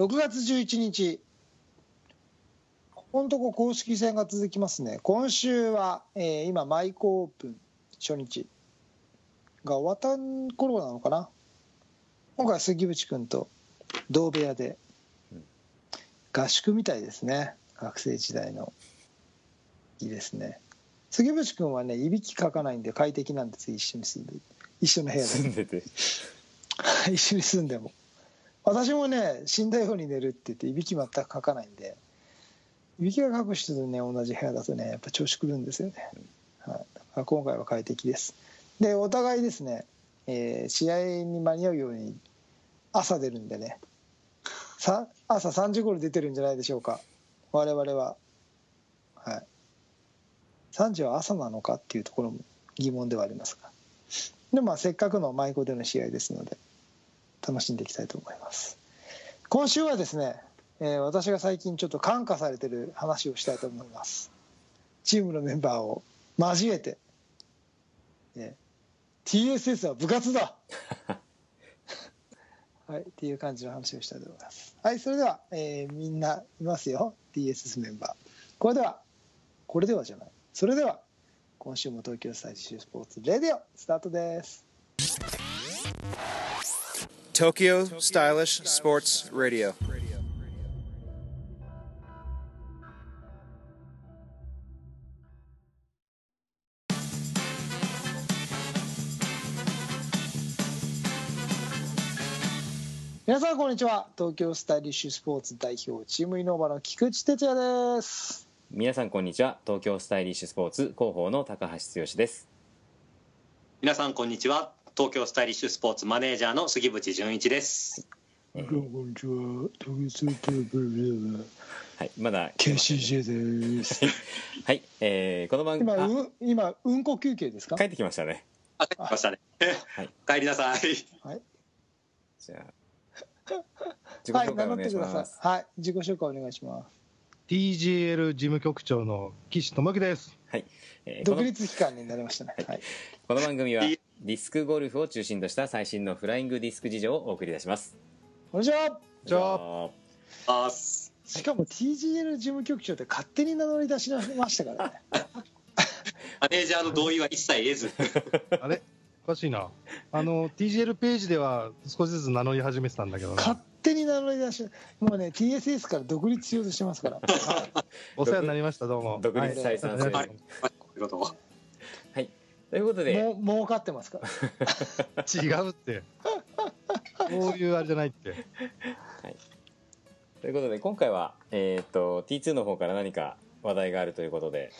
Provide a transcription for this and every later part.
6月11日。ここのとこ公式戦が続きますね。今週は、えー今マイコオープン初日。が終わった頃なのかな。今回は杉渕君と同部屋でうん。合宿みたいですね。学生時代の。いいですね。杉渕君はねいびきかかないんで快適なんです。一緒に住んで。一緒の部屋で。住んでて。一緒に住んでも私もね死んだように寝るって言っていびき全くかかないんでいびきがかく人とね同じ部屋だとねやっぱ調子くるんですよね、はい、今回は快適です。でお互いですね、えー試合に間に合うように朝出るんでね。さ朝3時頃出てるんじゃないでしょうか。我々は。はい。3時は朝なのかっていうところも疑問ではありますが。でもまあせっかくの舞妓での試合ですので。楽しんでいきたいと思います。今週はですね、えー私が最近ちょっと感化されてる話をしたいと思います。チームのメンバーを交えて、えー TSS は部活だ。はいっていう感じの話をしたいと思います。はいそれでは、えーみんないますよ。TSS メンバー。これではこれではじゃない。それでは今週も東京スタイリッシュスポーツレディオスタートです Tokyo Stylish Sports Radio. 皆さんこんにちは。東京スタイリッシュスポーツ代表チームイノーバの菊池哲也です。皆さんこんにちは。東京スタイリッシュスポーツ広報の高橋剛です。皆さんこんにちは東京スタイリッシュスポーツマネージャーの杉渕純一です。えーこんにちは東京スタイリッシュはいまだ KCJ です。はい、えーこの番組あ今う今うんこ休憩ですか？帰ってきましたね。あ帰ってきましたね。はい。帰りなさい。はい。じゃあ自己はい紹介お願い名乗ってくだします、さい。はい自己紹介お願いします。TGL 事務局長の岸智樹です。はい。えーこ独の立機関になりましたね。はい。この番組はいいディスクゴルフを中心とした最新のフライングディスク事情をお送りいたします。こんにちは。じゃあ、あー。すしかも TGL 事務局長って勝手に名乗り出しましたからね。マネージャーの同意は一切得ず。あれ？おかしいな。あの、TGL ページでは少しずつ名乗り始めてたんだけど勝な。手に名乗り出しもうね TSS から独立しようとしてますから。お世話になりました、どうも。独立採算制はい。あれこういうこということで。もう儲かってますか？ら 違うって。そういうあれじゃないって。ということで今回は、えー、と T2 の方から何か話題があるということで。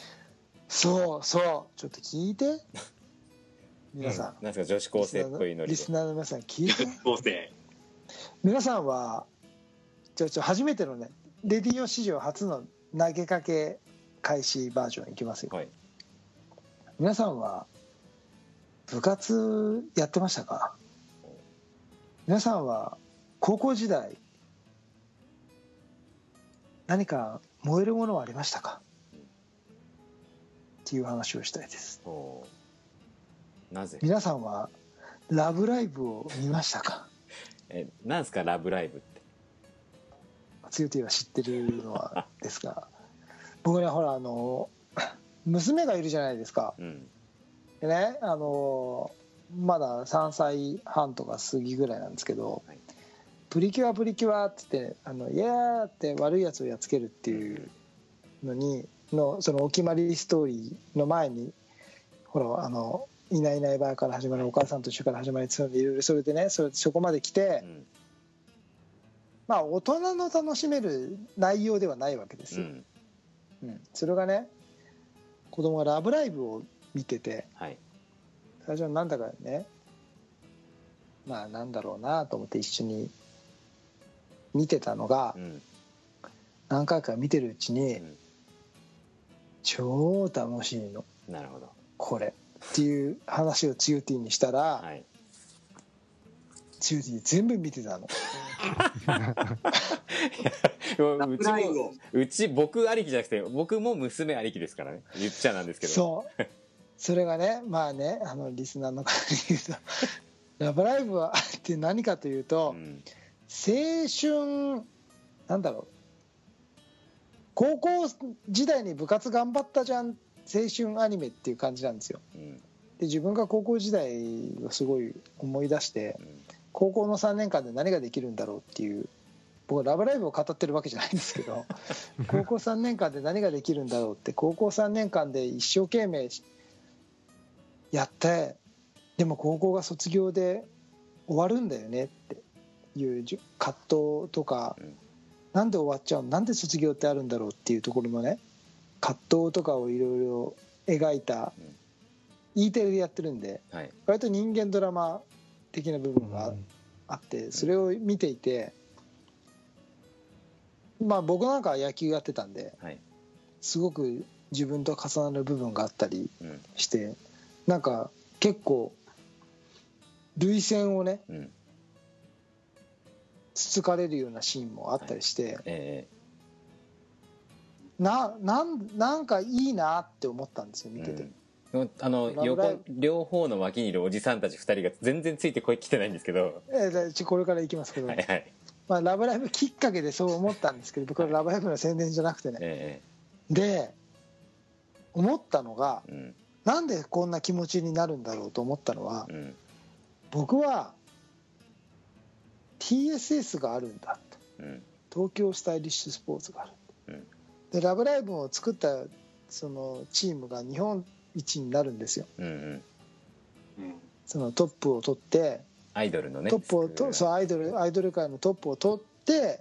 そうそう。ちょっと聞いて。皆さん、なんですか女子高生っぽいノリスナーの皆さん聞いて。構成皆さんはちょちょ初めてのねレディオ史上初の投げかけ開始バージョンいきますよ。はい。皆さんは部活やってましたか？皆さんは高校時代何か燃えるものはありましたか？っていう話をしたいです。なぜ？皆さんは「ラブライブ!」を見ましたか？えなんですか？ラブライブって。強いては知ってるのはですが。僕ねほらあの娘がいるじゃないですか。うんでねあのまだ3歳半とか過ぎぐらいなんですけどはい「プリキュアプリキュア」っつって「あのイエー!」って悪いやつをやっつけるっていうのにのそのお決まりストーリーの前にほらあの「いないいないばあ」から始まるお母さんと一緒から始まりそういろいろそれでねそれそこまで来て、うんまあ大人の楽しめる内容ではないわけですよ、うんうんそれがね子供が「ラブライブ!」を見てて。はい。最初はなんだかね。まあなんだろうなと思って一緒に見てたのがうん。何回か見てるうちにうん。超楽しいの。なるほど。これ。っていう話をつゆティにしたらはい。つゆティ全部見てたの。うちもうち僕ありきじゃなくて僕も娘ありきですからね。言っちゃなんですけど。そうそれがねまあねあのリスナーの方に言うと「ラブライブ!」はって何かというとうん青春なんだろう高校時代に部活頑張ったじゃん青春アニメっていう感じなんですようんで自分が高校時代をすごい思い出して高校の3年間で何ができるんだろうっていう僕は「ラブライブ!」を語ってるわけじゃないんですけど 高校3年間で何ができるんだろうって高校3年間で一生懸命やってでも高校が卒業で終わるんだよねっていうじゅ葛藤とか、うん。なんで終わっちゃうの？なんで卒業ってあるんだろうっていうところのね葛藤とかをいろいろ描いたうん。E テレでやってるんではい。割と人間ドラマ的な部分があってそれを見ていてまあ僕なんかは野球やってたんではい。すごく自分と重なる部分があったりうん。してなんか結構涙腺をねうん。つつかれるようなシーンもあったりしてえななんなんかいいなって思ったんですよえ見てて。うん。あの横両方の脇にいるおじさんたち2人が全然ついてこい来てないんですけど。えーこれから行きますけど、はいはい。まあ、ラブライブきっかけでそう思ったんですけど僕はラブライブの宣伝じゃなくてね。えで思ったのがえうんなんでこんな気持ちになるんだろうと思ったのはうん。僕は TSS があるんだうん。と東京スタイリッシュスポーツがある、うん。でラブライブを作ったそのチームが日本一になるんですよ。うんうん。うんそのトップを取ってアイドルのねトップをとそうアイドルアイドル界のトップを取って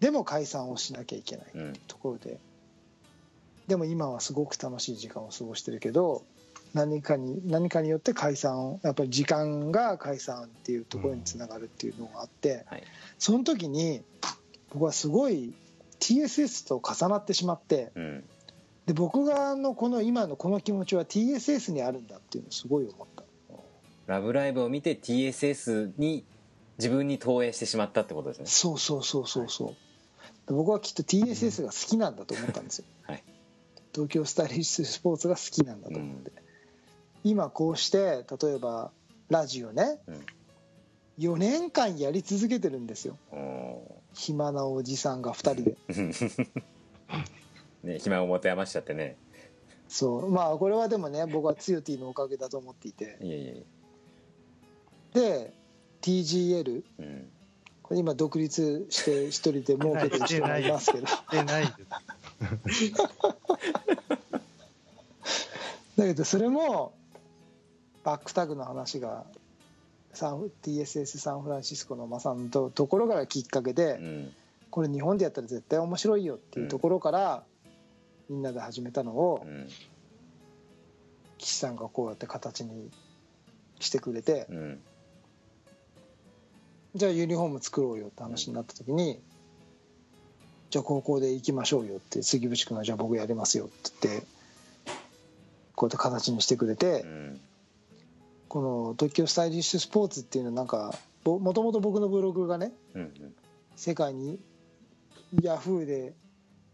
でも解散をしなきゃいけないうんところででも今はすごく楽しい時間を過ごしてるけど何かに何かによって解散をやっぱり時間が解散っていうところにつながるっていうのがあって、はい。その時に僕はすごい TSS と重なってしまってうん。で僕がのこの今のこの気持ちは TSS にあるんだっていうのをすごい思った。ラブライブを見て TSS に自分に投影してしまったってことですね。そうそうそうそうそう。で僕はきっと TSS が好きなんだと思ったんですよ、はい東京スタイリッシュスポーツが好きなんだと思って、今こうして例えばラジオね、うん。4年間やり続けてるんですよ。お暇なおじさんが2人で。ー ね暇を持て余しちゃってね。そう。まあこれはでもね僕はつよ T のおかげだと思っていて。いえいえ。で TGL うん。これ今独立して一人で儲けてる人がいますけど。で ないです。だけどそれもバックタグの話がサン TSS サンフランシスコのマさんのとところからきっかけうでん。これ日本でやったら絶対面白いよっていうところからみんなで始めたのをうん。岸さんがこうやって形にしてくれてうん。じゃあユニフォーム作ろうよって話になった時にじゃあ高校で行きましょうよって杉渕君がじゃあ僕やりますよって言ってこうやって形にしてくれてうんこの東京スタイリッシュスポーツっていうのはなんかもともと僕のブログがねうん世界にヤフーで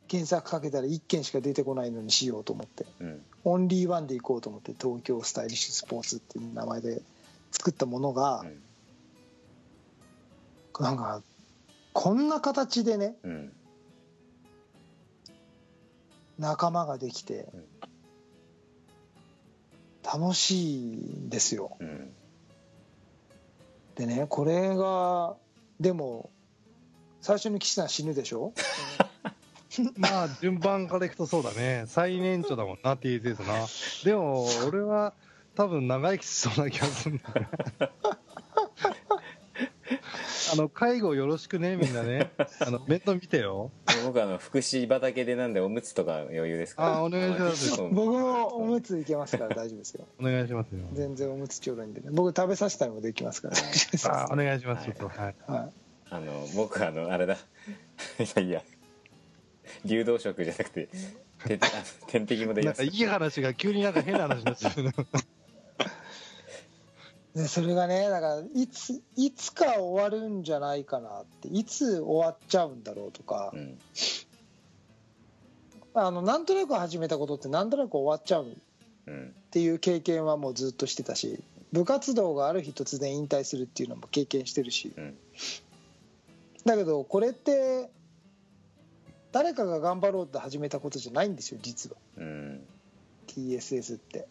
検索かけたら1件しか出てこないのにしようと思ってうんオンリーワンで行こうと思って東京スタイリッシュスポーツっていう名前で作ったものがうんなんかこんな形でねうん仲間ができてうん楽しいんですようんでねこれがでも最初に岸さん死ぬでしょ？まあ、順番からいくとそうだね。最年長だもんな、TSS な。でも、俺は多分長生きしそうな気がするんだよ。あの、介護よろしくね、みんなね。あの、面倒見てよ。僕あの福祉畑でなんでおむつとか余裕ですから。あお願いします。僕もおむついけますから大丈夫ですよ。お願いしますよ。全然おむつちょろいんでね。僕食べさせたりもできますから。あ お願いします、ちょっと。はい。はあの僕あのあれだ。いやいや。流動食じゃなくててあの点滴もできます。なんかいい話が急になんか変な話になっちゃうでそれがねだからいついつか終わるんじゃないかなっていつ終わっちゃうんだろうとかう、ん。あのなんとなく始めたことってなんとなく終わっちゃうっうんていう経験はもうずっとしてたし部活動がある日突然引退するっていうのも経験してるし。うん。だけどこれって誰かが頑張ろうって始めたことじゃないんですよ実は。うん。TSS って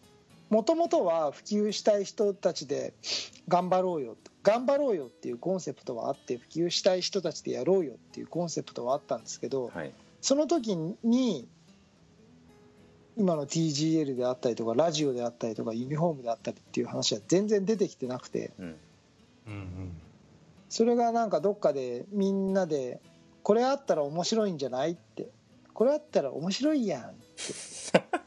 もともとは普及したい人たちで頑張ろうよ頑張ろうよっていうコンセプトはあって普及したい人たちでやろうよっていうコンセプトはあったんですけどはい。その時に今の TGL であったりとかラジオであったりとかユニフォームであったりっていう話は全然出てきてなくてうん。うん。うん。それがなんかどっかでみんなでこれあったら面白いんじゃないって。これあったら面白いやんって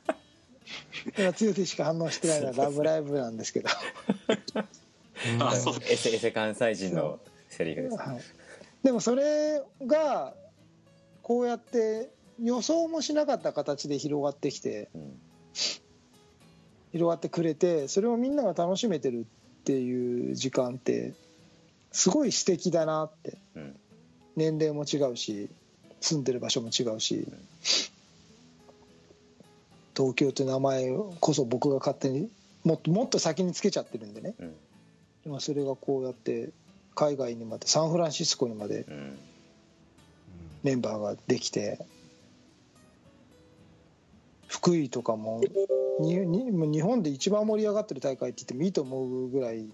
今強しか反応してないのは「ラブライブ!」なんですけど、うん。あそう。エセエセ関西人のセリフです。はい、でもそれがこうやって予想もしなかった形で広がってきてうん。広がってくれてそれをみんなが楽しめてるっていう時間ってすごい素敵だなって。うん。年齢も違うし住んでる場所も違うし東京って名前こそ僕が勝手にもっともっと先につけちゃってるんでね。うん。今それがこうやって海外にまでサンフランシスコにまでうん。メンバーができて福井とかもにに日本で一番盛り上がってる大会って言ってもいいと思うぐらいの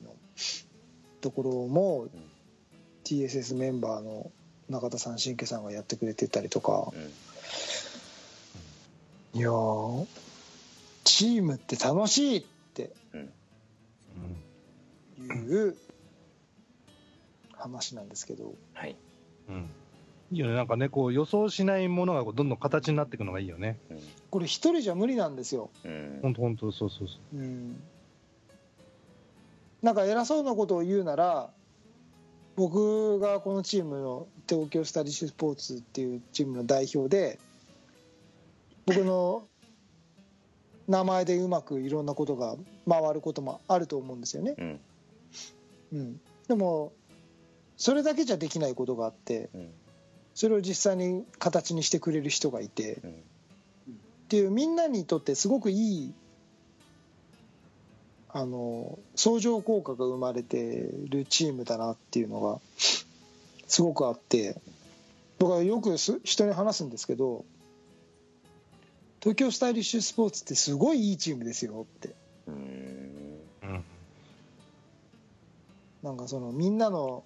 ところも TSS メンバーの中田さん新家さんがやってくれてたりとか。うんいやーチームって楽しいってうん。いう話なんですけど。はい。うん。いいよね、なんかね、こう予想しないものがこうどんどん形になっていくのがいいよね。うん。これ一人じゃ無理なんですよ。うん。本当本当そうそうそう。ん、なんか偉そうなことを言うなら僕がこのチームの東京スタディッシュスポーツっていうチームの代表で僕の名前でうまくいろんなことが回ることもあると思うんですよね。うん。うん、でもそれだけじゃできないことがあってうん。それを実際に形にしてくれる人がいてうん。っていうみんなにとってすごくいいあの相乗効果が生まれてるチームだなっていうのがすごくあって僕はよくす人に話すんですけど東京スタイリッシュスポーツってすごいいいチームですよって。うんなんかそのみんなの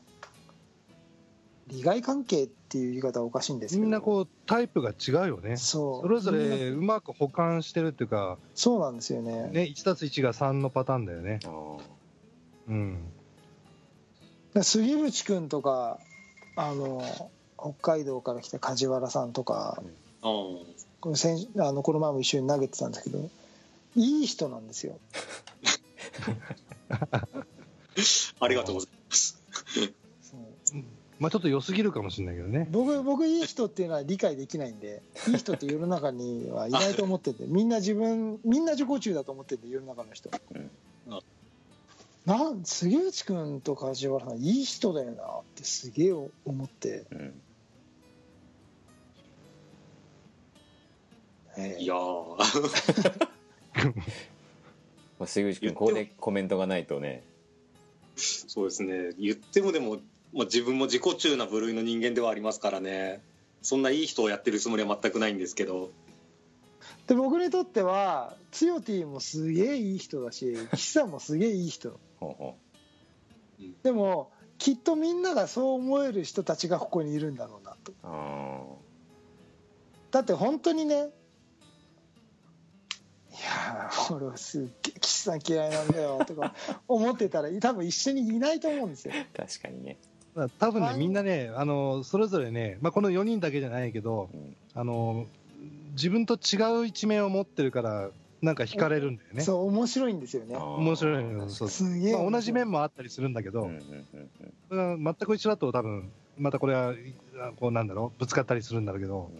利害関係っていう言い方はおかしいんですけど。みんなこうタイプが違うよね。そう。それぞれうまく補完してるっていうか、そうなんですよね。ね、1たす1が3のパターンだよね。うん。で杉渕君とかあの北海道から来た梶原さんとか。うん先あのこの前も一緒に投げてたんだけどいい人なんですよ。ありがとうございます。まあちょっと良すぎるかもしれないけどね。僕僕いい人っていうのは理解できないんでいい人って世の中にはいないと思ってて みんな自分みんな自己中だと思ってて世の中の人、うん。なん杉内君と梶原さんいい人だよなってすげえ思って、うんええ。いやー。まあ杉内君ここでコメントがないとね。そうですね。言ってもでも、まあ、自分も自己中な部類の人間ではありますからね。そんないい人をやってるつもりは全くないんですけど。で僕にとってはつよティもすげえいい人だし 岸さんもすげえいい人。ほうほでもきっとみんながそう思える人たちがここにいるんだろうなと。だって本当にねいやー俺はすっげえ岸さん嫌いなんだよとか 思ってたら多分一緒にいないと思うんですよ。ー確かにね。多分ねみんなね、あの、それぞれね、まあこの4人だけじゃないけど、うん。あの、自分と違う一面を持ってるから、なんか惹かれるんだよね。そう面白いんですよね。面白いの、そう。すげえまあ、同じ面ももあったりするんだけど、うん全く一緒だと多分、またこれは、あこうなんだろう、ぶつかったりするんだろうけど、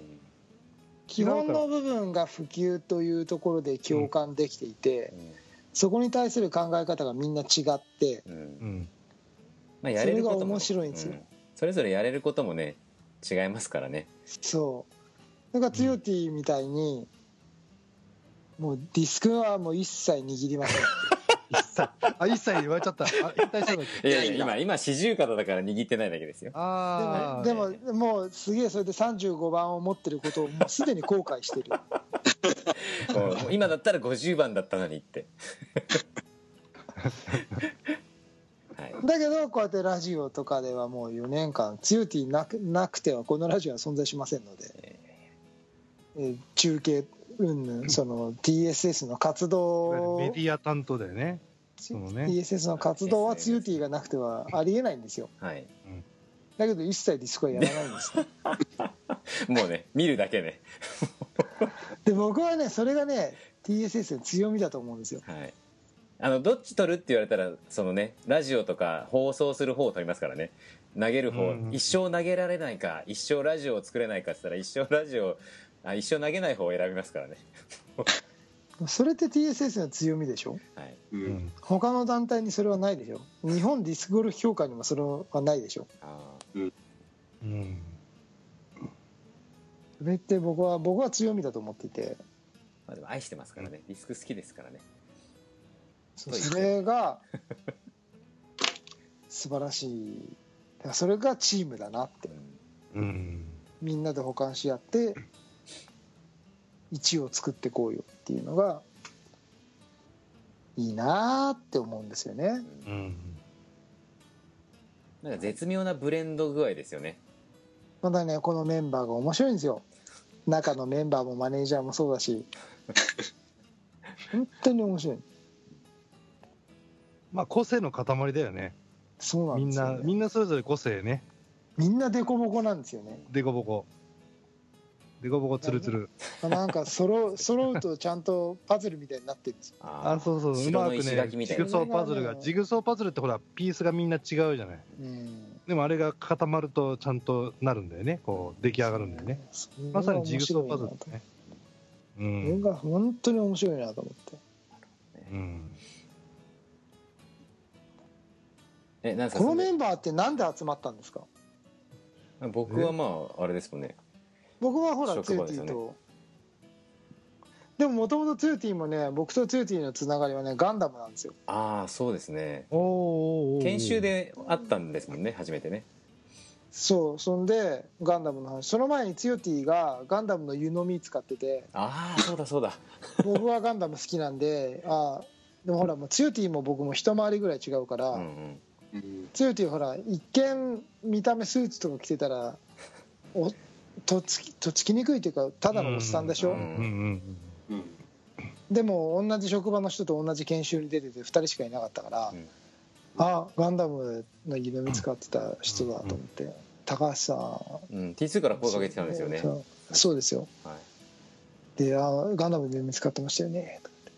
基本の部分が普及というところで共感できていて、うん。そこに対する考え方がみんな違ってうん。まあやれることもそれが面白いんですよ。うそれぞれやれることもね違いますからね。そう。だからつよティみたいに、もうディスクはもう一切握りません一切。あ、一切言われちゃった。あ、引退したんだっけいや。今今四十肩だから握ってないだけですよ。ああ。でもでももうすげえそれで35番を持ってることをもうすでに後悔してる。今だったら50番だったのにって。はい。だけどこうやってラジオとかではもう4年間ツユーティーなくなくてはこのラジオは存在しませんので、えー中継云々その TSS の活動。メディア担当だよね。そのね。TSS の活動はツユーティーがなくてはありえないんですよ。はい。だけど一切ディスコはやらないんです もうね見るだけね。で僕はねそれがね TSS の強みだと思うんですよ。はい。あのどっち取るって言われたらそのねラジオとか放送する方を取りますからね。投げる方、うん。一生投げられないか一生ラジオを作れないかって言ったら一生ラジオあ一生投げない方を選びますからね。それって TSS の強みでしょ？はい。ううん。ん。他の団体にそれはないでしょ？日本ディスクゴルフ協会にもそれはないでしょ？あうん。それって僕は僕は強みだと思っていて。ーまあでも愛してますからね。ディスク好きですからね。それが素晴らしい。だからそれがチームだなって。うん。うん。みんなで補完し合って1を作ってこうよっていうのがいいなーって思うんですよねうん。なんか絶妙なブレンド具合ですよねまだねこのメンバーが面白いんですよ中のメンバーもマネージャーもそうだし本当に面白いまあ、個性の塊だよね。そうなんみんですよ、ね、な、みんなそれぞれ個性ね。みんなデコボコなんですよねデコボコ。デコボコツルツル。なんか揃う揃うとちゃんとパズルみたいになってるんですよああ、そうそう。うまくねジグソーパズルが、ジグソーパズルってほら、ピースがみんな違うじゃない。うんでもあれが固まるとちゃんとなるんだよね。こう、出来上がるんだよね。まさにジグソーパズルだね。うこれん。が本当に面白いなと思ってうん。えなんこのメンバーってなんで集まったんですか？僕はまああれですもんね僕はほらツーティーと。でももともとツーティーもね僕とツーティーのつながりはねガンダムなんですよ。ああそうですね。おーおーおー研修であったんですもんね初めてね。そうそんでガンダムの話。その前にツヨティがガンダムの湯飲み使ってて。ああそうだそうだ。僕はガンダム好きなんであでもほらもうツヨティも僕も一回りぐらい違うから、うんうん。うんツヨティほら一見見た目スーツとか着てたらおとっつきとっつきにくいっていうかただのおっさんでしょ、うん。うんうんでも同じ職場の人と同じ研修に出てて2人しかいなかったから、うん。あガンダムの湯飲み使ってた人だと思って、高橋さん。うん。T2 から声かけてたんですよね。そう。そうですよ。はい。であガンダムで見つかってましたよね。とかって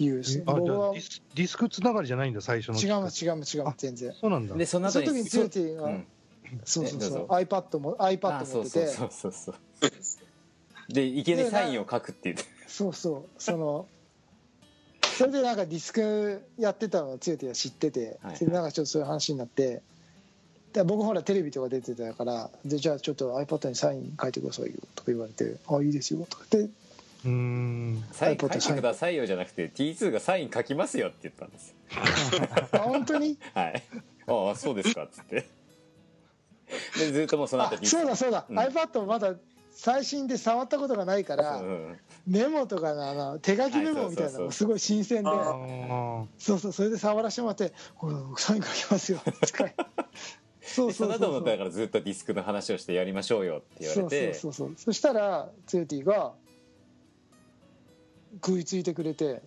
言ううん。あ、じゃ僕はあディスクつながりじゃないんだ、最初の。違う違う違う全然。そうなんだ。でその後にツヨティが、うんそうそうそう。iPad も iPad あ持ってて。そうそうそうそう。でいきなりサインを書くって言ってそうそう。その それでなんかディスクやってたのをつよては知ってて、はい。それでなんかちょっとそういう話になって。で僕ほらテレビとか出てたからでじゃあちょっと iPad にサイン書いてくださいよとか言われて「あいいですよ」とかでうーん。サイン書いてくださいよじゃなくて T2 がサイン書きますよって言ったんですよ。あ本当に？はい。ああそうですかっつってでずっともうそのあ後そうだそうだ、うん。iPad もまだ最新で触ったことがないから、うん。メモとかのあの手書きメモみたいなのもすごい新鮮で、ああそうそうそれで触らせてもらって「これ僕サイン書きますよ」って。そうでそのそうそう。そう後もだからずっとディスクの話をしてやりましょうよって言われて。そうそうそうそう。そしたらツヨティが食いついてくれて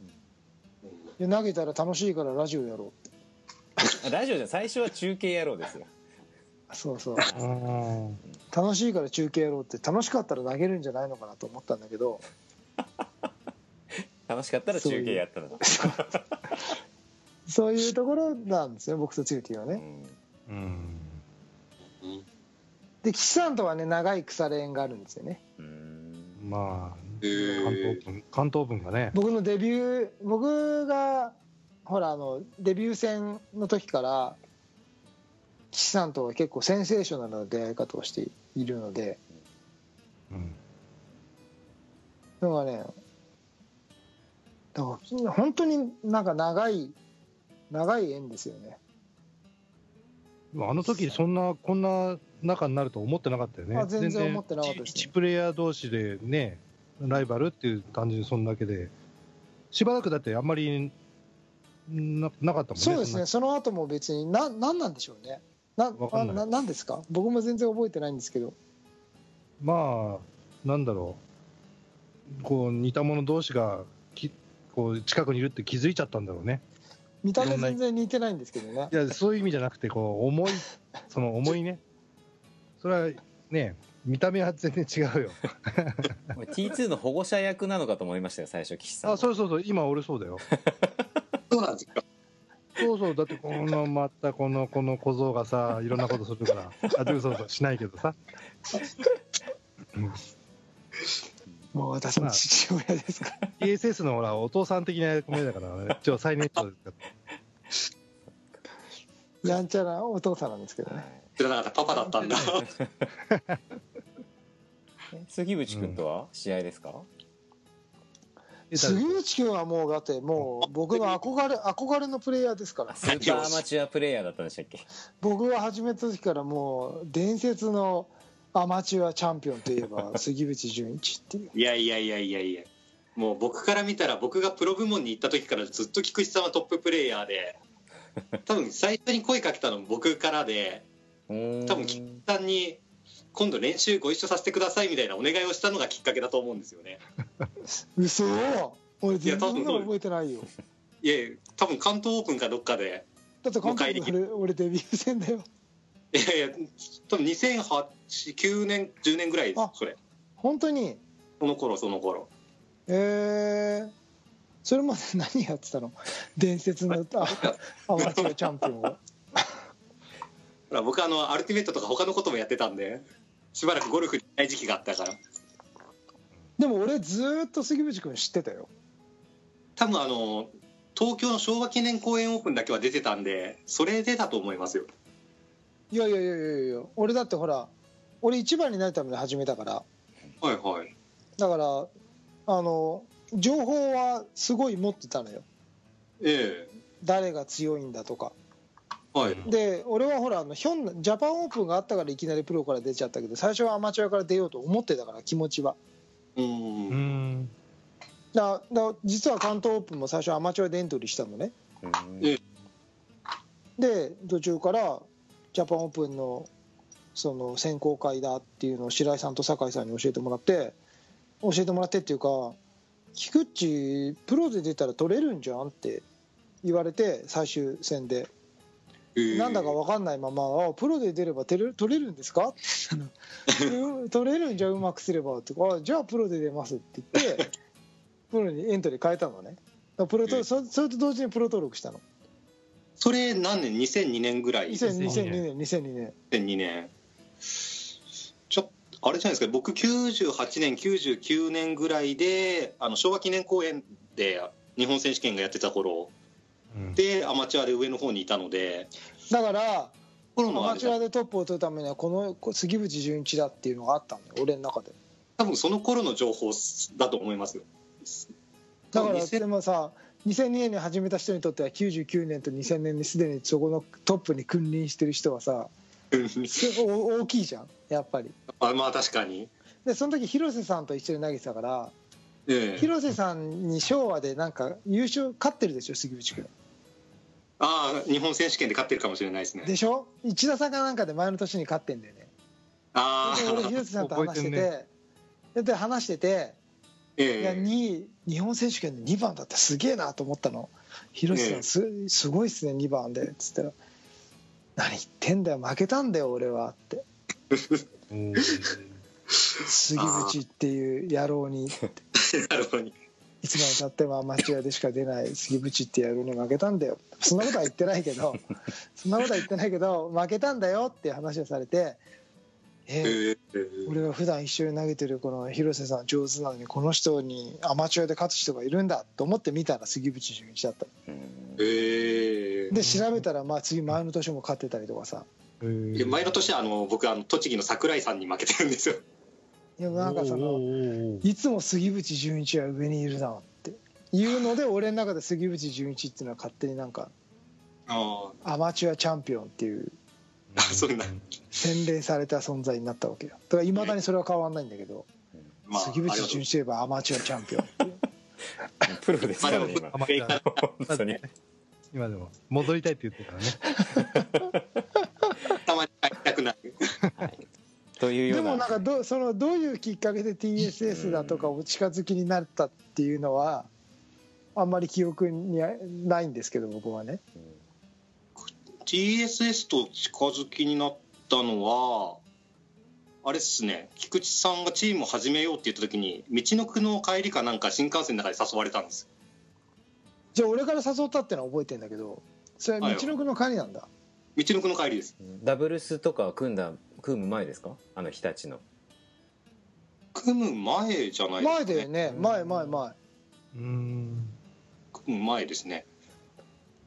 で投げたら楽しいからラジオやろうラジオじゃ最初は中継やろうですよそうそう。楽しいから中継やろうって楽しかったら投げるんじゃないのかなと思ったんだけど。楽しかったら中継やったの そういうところなんですよ僕とツヨティはね。うん。あ。うん。うんで岸さんとはね長い腐れ縁があるんですよね。うん。まあ、関東文、関東文がね。僕のデビュー僕がほらあのデビュー戦の時から岸さんとは結構センセーショナルな出会い方をしているのでうん。のがねだから本当になんか長い長い縁ですよねあの時そんな、こんな仲になると思ってなかったよね。あ全然思ってなかったですね1プレイヤー同士でね、ライバルっていう感じで、そんだけで、しばらくだってあんまりななかったもんね。そうですねその後も別にな何なんでしょうねなわかんない。ななんですか？僕も全然覚えてないんですけど。まあ、なんだろう、こう似た者同士がきこう近くにいるって気づいちゃったんだろうね。見た目全然似てないんですけどね。いや、そういう意味じゃなくて、こう重い、その重いね、それはね、見た目は全然違うよ。お前 T2 の保護者役なのかと思いましたよ最初岸さんあ、そうそうそう、今俺そうだよ。そうなんですかそうそう、だってこのまたこのこの小僧がさ、いろんなことするから、あ、でそうそう、しないけどさ。もう私の父親ですから。ESS のほら、お父さん的な役目だから、ね、一応最年長ですから。やんちゃなお父さんなんですけどね。知らなかった。パパだったんだ。え杉渕君とは？試合ですか？杉内君はもうだってもう 僕の憧れ憧れのプレイヤーですから。スーパーアマチュアプレイヤーだったんでしたっけ？僕が始めた時からもう伝説のアマチュアチャンピオンといえば 杉渕純一っていう。いやいやいやいやいやもう僕から見たら僕がプロ部門に行った時からずっと菊池さんはトッププレイヤーで 多分最初に声かけたのも僕からで多分菊池さんに今度練習ご一緒させてくださいみたいなお願いをしたのがきっかけだと思うんですよね。嘘。俺全然覚えてないよ。いや多分関東オープンかどっかでだって監督迎えに来俺俺デビュー戦だよ。いやいや多分2008-9年10年ぐらいですあそれ。本当に？その頃その頃。えー、それまで何やってたの？伝説の あアマチュアチャンピオンを。僕あのアルティメットとか他のこともやってたんでしばらくゴルフない時期があったから。でも俺ずーっと杉渕君知ってたよ。多分あの東京の昭和記念公園オープンだけは出てたんでそれでだと思いますよ。いやいやいやいやいや。俺だってほら俺一番になるために始めたから。はいはい。だからあの情報はすごい持ってたのよ。え誰が強いんだとか。えはい。で俺はほらあのひょんなジャパンオープンがあったからいきなりプロから出ちゃったけど最初はアマチュアから出ようと思ってたから気持ちは。ううん。ん。だだ実は関東オープンも最初アマチュアでエントリーしたのね。で途中からジャパンオープンのその選考会だっていうのを白井さんと酒井さんに教えてもらって教えてもらってっていうか「菊池プロで出たら取れるんじゃん?」って言われて最終戦でなんだか分かんないまま「あプロで出れば取れる取れるんですか? 」って言ったのうん取れるんじゃうまくすれば」ってあじゃあプロで出ます」って言って プロにエントリー変えたのね。プロとそそれと同時にプロ登録したの。それ何年？2002年ぐらい。2000 2002 2002年2002年2002年ちょあれじゃないですか。僕98年99年ぐらいであの昭和記念公園で日本選手権がやってた頃。うんでアマチュアで上の方にいたので。だからアマチュアでトップを取るためにはこのこ杉渕純一だっていうのがあったんだよ俺の中で。多分その頃の情報だと思いますよ。だから2000でもさ2002年に始めた人にとっては99年と2000年にすでにそこのトップに君臨してる人はさ大きいじゃんやっぱり。あまあ確かに。でその時広瀬さんと一緒に投げてたからええ。広瀬さんに昭和でなんか優勝勝ってるでしょ杉渕君ああ日本選手権で勝ってるかもしれないですね。でしょ？一打差かなんかで前の年に勝ってんだよね。あで俺あ広瀬さんと話して覚て、で話しててえいやえ2位日本選手権で2番だってすげえなと思ったの。広瀬さんすすごいっすね2番で。っつったら「何言ってんだよ負けたんだよ俺は」って。うん。杉渕っていう野郎に。なるほどいつまでたってもアマチュアでしか出ない杉渕って野郎に負けたんだよ。そんなことは言ってないけど そんなことは言ってないけど負けたんだよっていう話をされてえええ俺は普段一緒に投げてるこの広瀬さん上手なのにこの人にアマチュアで勝つ人がいるんだと思って見たら杉渕純一だった。うんええで調べたらまあ次前の年も勝ってたりとかさ。えー前の年はあの僕あの栃木の桜井さんに負けてるんですよいやなんかそのいつも杉渕純一は上にいるなって。いうので俺の中で杉内純一っていうのは勝手になんかあアマチュアチャンピオンっていうあ そんな。洗練された存在になったわけよ。だからいまだにそれは変わんないんだけど、まあ杉内純一といえばアマチュアチャンピオンっていう。プロですからね今。今でも戻りたいって言ってるからね。たまに帰りたくなるというような。でもなんかどそのどういうきっかけで TSS だとかお近づきになったっていうのはあんまり記憶にないんですけど僕はね。TSS と近づきになったのはあれっすね。菊池さんがチームを始めようって言った時に道のくの帰りかなんか新幹線の中で誘われたんです。じゃあ俺から誘ったってのは覚えてんだけどそれは道のくの会なんだ。道のくの帰りです。ダブルスとか組んだ組む前ですか？あの日立の。組む前じゃないですか、前だよね。前前前。うーん。組む前ですね。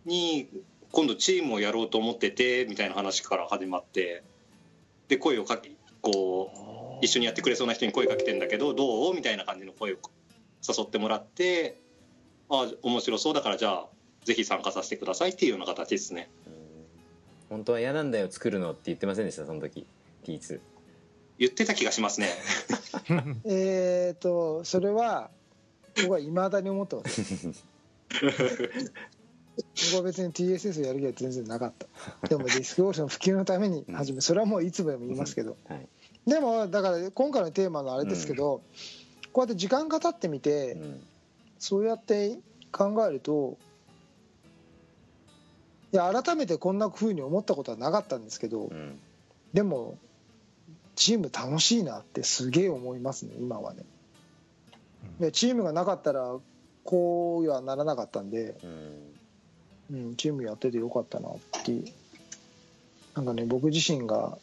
に今度チームをやろうと思っててみたいな話から始まってで声をかけこう一緒にやってくれそうな人に声かけてんだけどどう？みたいな感じの声を誘ってもらってあ面白そうだからじゃあぜひ参加させてくださいっていうような形ですね。本当は嫌なんだよ作るのって言ってませんでした？その時 T2 言ってた気がしますね。えっ、とそれは僕はいまだに思ってます。僕は別に TSS をやる気は全然なかった。でもディスクオーション普及のために始めそれはもういつもでも言いますけど。はい。でもだから今回のテーマのあれですけど、こうやって時間が経ってみて、うん。そうやって考えるといや改めてこんな風に思ったことはなかったんですけどうん。でもチーム楽しいなってすげえ思いますね今はね。いやチームがなかったらこうはならなかったんで、うん。うん、チームやっててよかったなっていう。なんかね僕自身が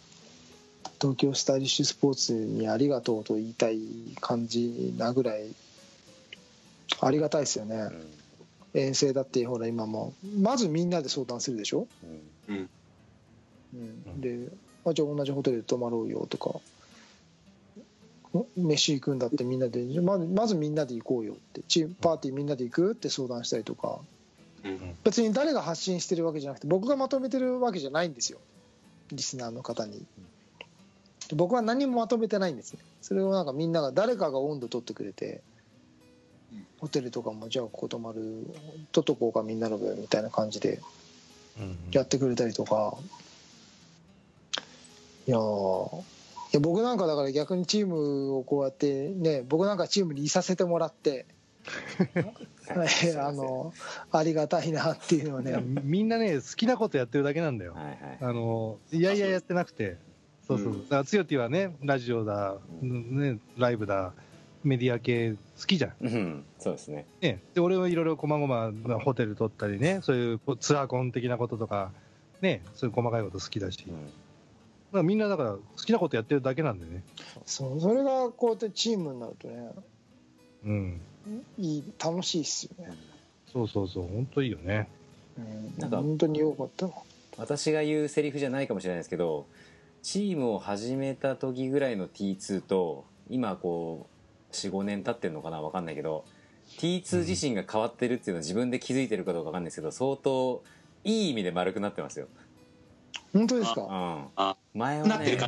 東京スタイリッシュスポーツにありがとうと言いたい感じなぐらいありがたいですよね。遠征だってほら今も。まずみんなで相談するでしょ、うん。うん、であじゃあ同じホテルで泊まろうよとか。ん飯行くんだってみんなでまずまずみんなで行こうよって。チームパーティーみんなで行くって相談したりとか。うん。別に誰が発信してるわけじゃなくて僕がまとめてるわけじゃないんですよ。リスナーの方に。で僕は何もまとめてないんですね。それをなんかみんなが誰かが温度取ってくれてうんホテルとかもじゃあここ泊まる取っとこうかみんなの分みたいな感じでうん。やってくれたりとかいやーいや僕なんかだから逆にチームをこうやってね僕なんかチームにいさせてもらってはい あのありがたいなっていうのはねみんなね、好きなことやってるだけなんだよ。はいはいあの、いやいややってなくて。そうそう。うんだから、つよティはね、ラジオだ、ね、ライブだ、メディア系好きじゃん。うんそうですねね。で、俺はいろいろ細々ホテル取ったりね、そういうツアーコン的なこととか、ね、そういう細かいこと好きだし。うんらみんなだから好きなことやってるだけなんでね。そうそれがこうやってチームになるとねうん。いい楽しいっすよね、そうそうそう、本当いいよね。うん、なんか本当によかった私が言うセリフじゃないかもしれないですけどチームを始めた時ぐらいの T2 と今こう45年経ってるのかな分かんないけど T2 自身が変わってるっていうのを自分で気づいてるかどうか分かんないですけど相当いい意味で丸くなってますよ、本当ですか？うん、あ前はねなってるか。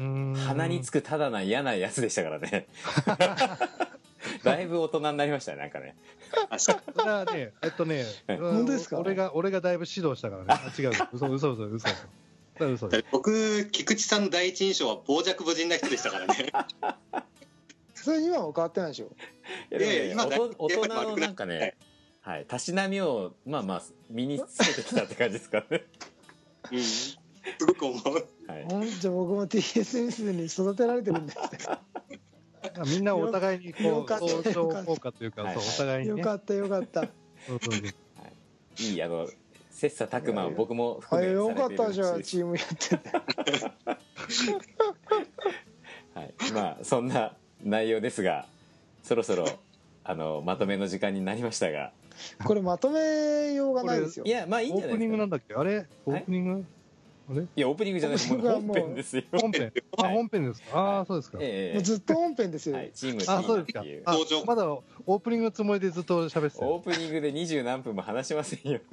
鼻につくただな嫌なやつでしたからね。だいぶ大人になりましたねなんかね。あそうそれはね、えっとね、本当ですか？俺が、俺がだいぶ指導したからね。あ、違う。嘘、嘘、嘘、嘘。嘘です。僕菊池さんの第一印象は傍若無人な人でしたからね。それ今も変わってないでしょ。いやいやいや今大人のなんかはい。ねはい。たしなみをまあまあ身につけてきたって感じですかね。うんすごく思う。はい。じゃ僕も TSS に育てられてるんですね。みんなお互いにこう、よかった。相乗効果というか、はいそう、お互いにね。よかったよかった。いいあの切磋琢磨を僕もあ含めよかったじゃあされているチームやってて。はい、まあそんな内容ですがそろそろあのまとめの時間になりましたが。これまとめようがないですよ。いやまあいいんオじゃないですか。ープニングなんだっけ？あれ？オープニング？あれいやオープニングじゃないです本編ですよ。本編。あ、はい。本編ですか？ああ、そうですか。ええずっと本編ですよ、はい、チームあ、そうですか。まだオープニングのつもりでずっと喋って。オープニングで二十何分も話しませんよ。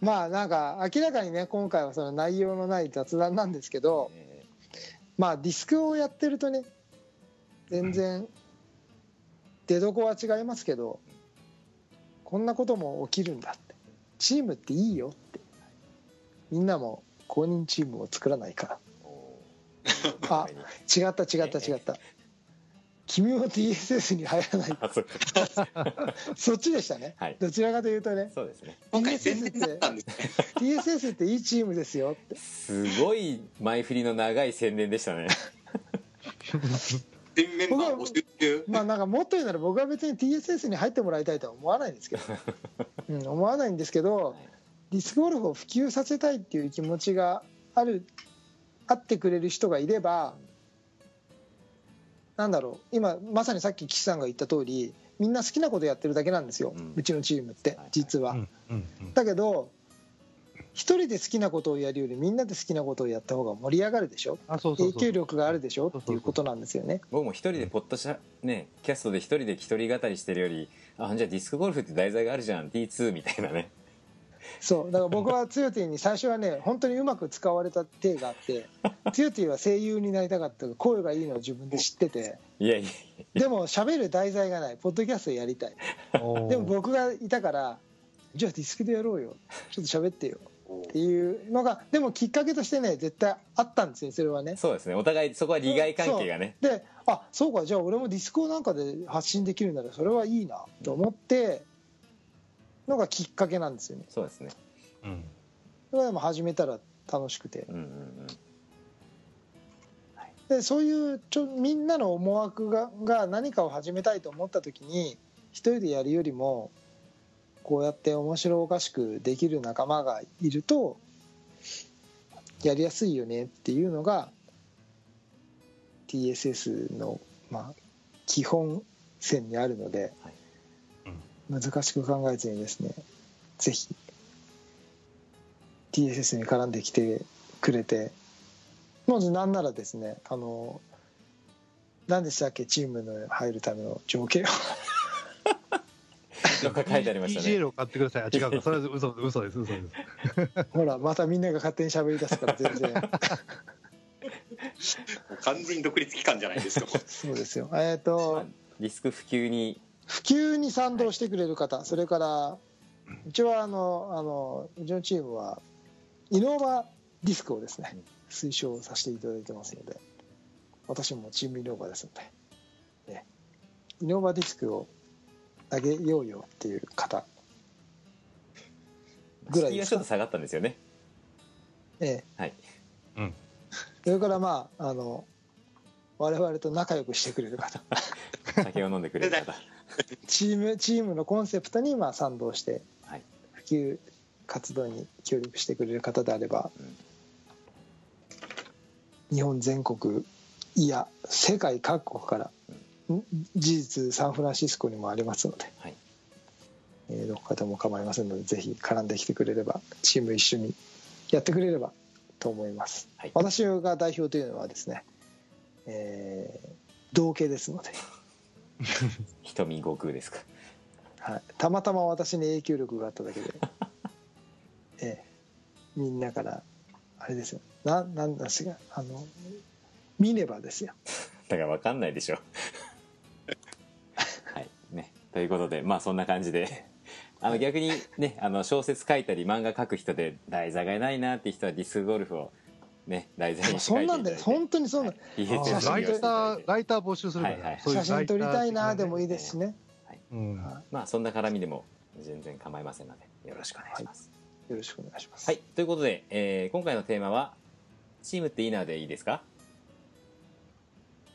まあなんか明らかにね今回はその内容のない雑談なんですけどえ。まあディスクをやってるとね全然出どこは違いますけどこんなことも起きるんだって。チームっていいよってみんなも公認チームを作らないか。あー。違った違った違った。君も TSS に入らない。あ そっちでしたね、はい。どちらかというとね。そうですね。今回宣伝だったんですね TSS っていいチームですよって。すごい前振りの長い宣伝でしたね。新メンバー募集中？まあなんかもっと言うなら僕は別に TSS に入ってもらいたいとは思わないんですけど、うん、思わないんですけどディスクゴルフを普及させたいっていう気持ちがあるあってくれる人がいればなんだろう今まさにさっき岸さんが言った通りみんな好きなことやってるだけなんですよ、ううんちのチームって実は。だけど一人で好きなことをやるよりみんなで好きなことをやった方が盛り上がるでしょ？あ、そうそうそう。影響力があるでしょ？っていうことなんですよね。僕も一人でポッドシャねキャストで一人で一人語りしてるよりあじゃあディスクゴルフって題材があるじゃん。T2 みたいなねそうだから僕はツヨティに最初はね 本当にうまく使われた体があって ツヨティは声優になりたかった声がいいのを自分で知ってていやいやでも喋る題材がないポッドキャストやりたい。でも僕がいたからじゃあディスクでやろうよ。ちょっと喋ってよ。っていうのがでもきっかけとしてね絶対あったんですよそれはね。そうですね。お互いそこは利害関係がね。であそうか。じゃあ俺もディスコなんかで発信できるならそれはいいなと思ってのがきっかけなんですよね。そうですね。うん。それはでも始めたら楽しくて。うんうんうん。でそういうちょみんなの思惑がが何かを始めたいと思った時に一人でやるよりもこうやって面白おかしくできる仲間がいるとやりやすいよねっていうのが TSS の、まあ、基本線にあるので、はい難しく考えずにですねぜひ TSS に絡んできてくれてまずなんならですねあの何でしたっけチームの入るための条件を。どっか書いてありましたね。PGL を買ってください。あ、違う。か。それは嘘、嘘です、嘘です。ほらまたみんなが勝手に喋り出すから全然。完全に独立機関じゃないですかそうですよ。えっ、とディスク普及に普及に賛同してくれる方それからうちはあのあのうちのチームはイノーバディスクをですね推奨させていただいてますので私もチームイノーバですので、ね、イノーバディスクを投げようよっていう方ぐらいですか。敷居がちょっと下がったんですよね。ええ。はい。うん。それからまああの我々と仲良くしてくれる方。酒を飲んでくれる方 チームチームのコンセプトにまあ賛同してはい。普及活動に協力してくれる方であれば、日本全国いや世界各国から、ん事実サンフランシスコにもありますので、はい。えーどこかでも構いませんのでぜひ絡んできてくれればチーム一緒にやってくれればと思います、はい。私が代表というのはですね、えー同系ですので、瞳悟空ですか。はい、たまたま私に影響力があっただけで、ええ、みんなからあれですよ。ななんだしがあのミネバですよ。だから分かんないでしょ。はい。ね。ということでまあそんな感じで。あの逆にねあの小説書いたり漫画書く人で題材がないなって人はディスクゴルフをね題材にして書そんなんで本当にそんな、はい。写真ライターて、ライター募集するから、はいはい。写真撮りたいなでもいいですしね。うん。まあそんな絡みでも全然構いませんのでよろしくお願いします。よろしくお願いします、はい、ということで、えー今回のテーマは「チームっていいな」でいいですか？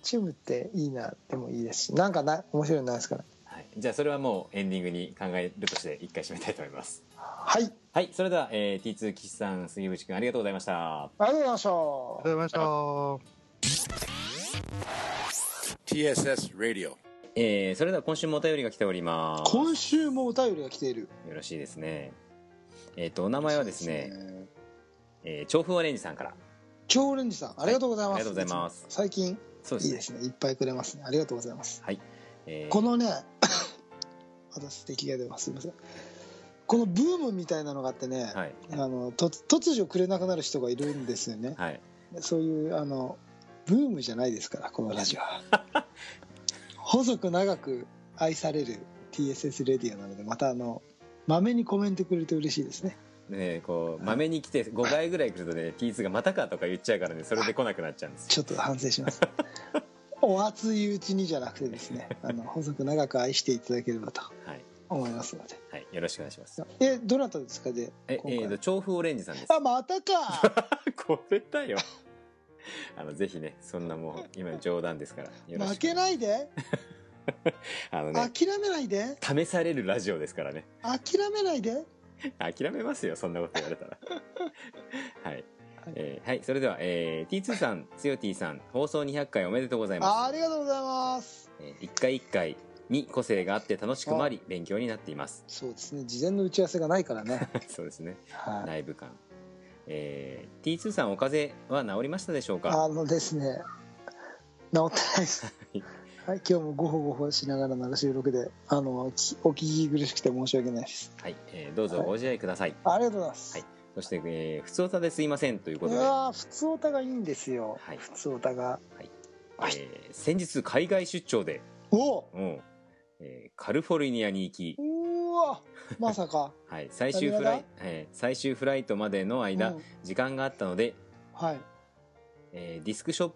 チームっていいなでもいいです。しなんかな面白いのないですからはい、じゃあそれはもうエンディングに考えるとして一回締めたいと思いますはい。はいそれでは、えー、T2 岸さん杉渕君ありがとうございました。ありがとうございました。ありがとうございました。TSS Radio. えーそれでは今週もお便りが来ております。今週もお便りが来ている。よろしいですね。えっ、とお名前はですねえー、調布オレンジさんから。超オレンジさんありがとうございます、はいありがとうございます。最近そうですね。いいですね。いっぱいくれますね。ありがとうございます。はい、えー。このね 私敵が出ます。すいませんこのブームみたいなのがあってね、はい。あのと突如くれなくなる人がいるんですよね、はい。そういうあのブームじゃないですからこのラジオは。細く長く愛される TSS レディオなのでまたあのまめにコメントくれると嬉しいですね。ねこうまめに来て5回ぐらい来るとね T2 がまたかとか言っちゃうからねそれで来なくなっちゃうんですよ。ちょっと反省します。お熱いうちにじゃなくてですねあの細く長く愛していただければと。はい、思いますので。はい、よろしくお願いします。えどなたですか？でええーと調布オレンジさんです。あまたか。これだよ。あのぜひねそんなもう今冗談ですから負けないで。あのね諦めないで。試されるラジオですからね。諦めないで。諦めますよそんなこと言われたら。はい、えーはいそれでは、えー、T2 さんつよ T さん放送200回おめでとうございあまありがとうございます。す、えー、1回1回に個性があって楽しくもあり勉強になっています。そうですね。事前の打ち合わせがないからね。そうですね。はい。ライブ感えー、T2 さんお風邪は治りましたでしょうか？あのですね。治ってないです。はい。はい今日もゴホゴホしながらの収録であのきお聞き苦しくて申し訳ないです。はい、えーどうぞご自愛ください、ありがとうございます、はい。そして、えー、普通歌ですいませんということいで、やー普通オタがいいんですよ、はい。普通オタが。えー先日海外出張で、お！ううんえーカリフォルニアに行き、うーわまさか。はい、最終フライ、えー最終フライトまでの間、うん。時間があったので、はい。えーディスクショッ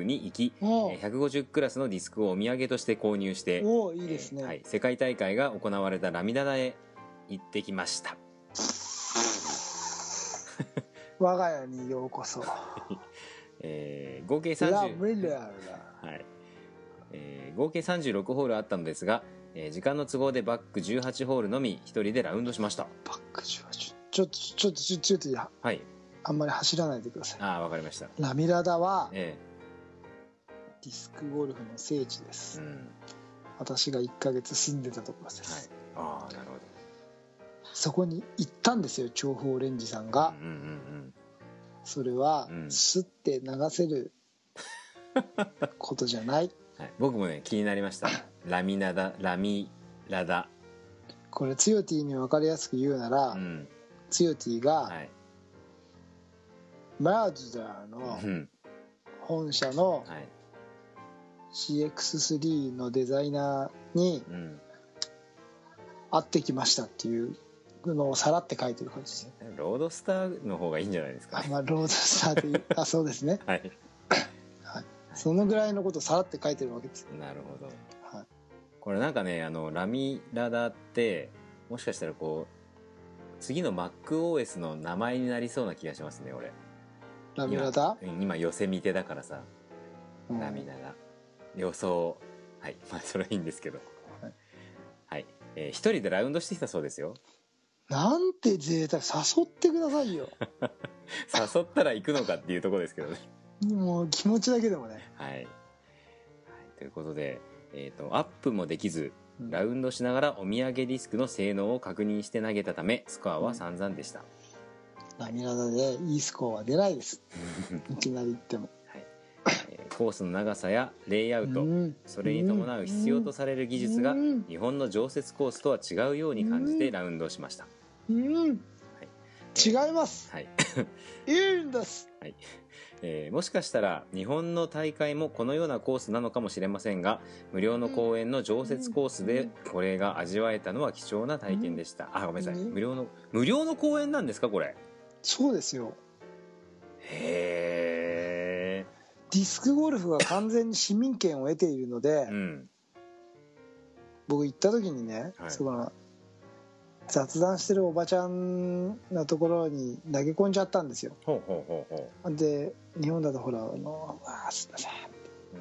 プに行き、えー150クラスのディスクをお土産として購入して、おういいですね、えーはい、世界大会が行われたラミダダへ行ってきました。我が家にようこそ。えー合計ラ30、ミラーはいえー合計36ホールあったのですが、えー時間の都合でバック18ホールのみ一人でラウンドしました。バックジュワジュちょっとちょっとちょちょっといやはい。あんまり走らないでくださいああ、わかりました。ラミラダはえディスクゴルフの聖地でえす、うん。はい。私が1ヶ月住んでたところです、ああ、なるほど。そこに行ったんですよ調布オレンジさんが、うんうんうんそれは、うんスッて流せることじゃないはい、僕もね、気になりました。ラミナダ、ラミラダ。これツヨティに分かりやすく言うなら、うん。ツヨティが、はい。マーズダーのうん。本社のはい。CX3 のデザイナーにうん。会ってきましたっていうのをさらって書いてる感じですねロードスターの方がいいんじゃないですかあ。まあロードスターという あそうですねはい。そのぐらいのことをさらって書いてるわけですよなるほど。はいこれなんかね、あの、ラミラダって、もしかしたらこう、次の MacOS の名前になりそうな気がしますね、俺。ラミラダ、今寄せ見てだからさ、うんラミラダ。予想。はい。まあ、それはいいんですけど。はいはい。えー一人でラウンドしてきたそうですよ。なんて贅沢誘ってくださいよ 誘ったら行くのかっていうところですけどね。もう気持ちだけでもね。はい。はい、ということで、えっ、と、アップもできず、うん。ラウンドしながらお土産ディスクの性能を確認して投げたため、スコアは散々でした。ラミラダでいいスコアは出ないです。いきなり言っても。コースの長さやレイアウト、うん。それに伴う必要とされる技術がうん。日本の常設コースとは違うように感じてラウンドしました。うん。違います。はい。いいんですえーもしかしたら日本の大会もこのようなコースなのかもしれませんが無料の公園の常設コースでこれが味わえたのは貴重な体験でした。あごめんなさい。うん。無料の無料の公園なんですかこれ？そうですよ。へディスクゴルフは完全に市民権を得ているので、えうん。僕行った時にね、はい。その雑談してるおばちゃんのところに投げ込んじゃったんですよ。ほうほうほうほで日本だとほらあの「あーすいません」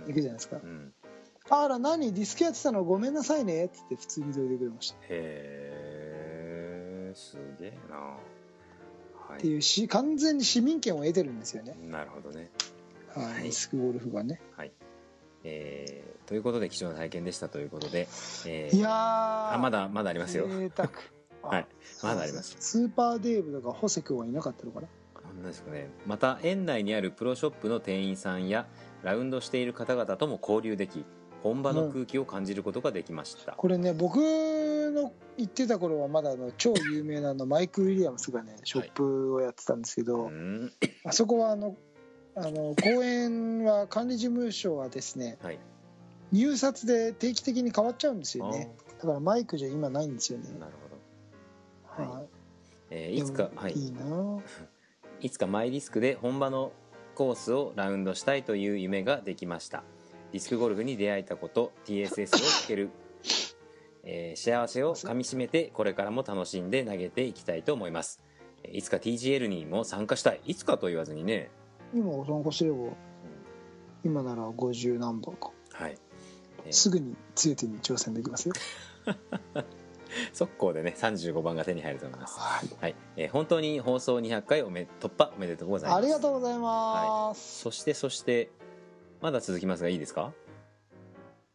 う行くじゃないですか。うん「あら何？ディスクやってたの？ごめんなさいね」っつって普通にどいてくれました、へえすげえな。はっていうし完全に市民権を得てるんですよね、なるほどね。はい。はい。ディスクゴルフがね。はい。えー、ということで貴重な体験でしたということで、えーいやまだまだありますよ。贅沢はい。まだあります。スーパーデーブとかホセ君はいなかったのかな？なんですかねまた園内にあるプロショップの店員さんやラウンドしている方々とも交流でき本場の空気を感じることができました、これね僕の行ってた頃はまだあの超有名なあのマイク・ウィリアムスがねショップをやってたんですけど、うん。あそこはあのあの公園は管理事務所はですねはい。入札で定期的に変わっちゃうんですよね。だからマイクじゃ今ないんですよね。なるほど、はいはいえーいつかはい。いいな。いつかマイリスクで本場のコースをラウンドしたいという夢ができました。ディスクゴルフに出会えたこと TSS をつける、えー幸せをかみしめてこれからも楽しんで投げていきたいと思います。えーいつか TGL にも参加したい。いつかと言わずにね。今参加すれば今なら50何本か。はい。えー。すぐに強手に挑戦できますよ 速攻でね35番が手に入ると思います。はい。はい、えー本当に放送200回おめ突破おめでとうございます。ありがとうございます、そしてそしてまだ続きますがいいですか？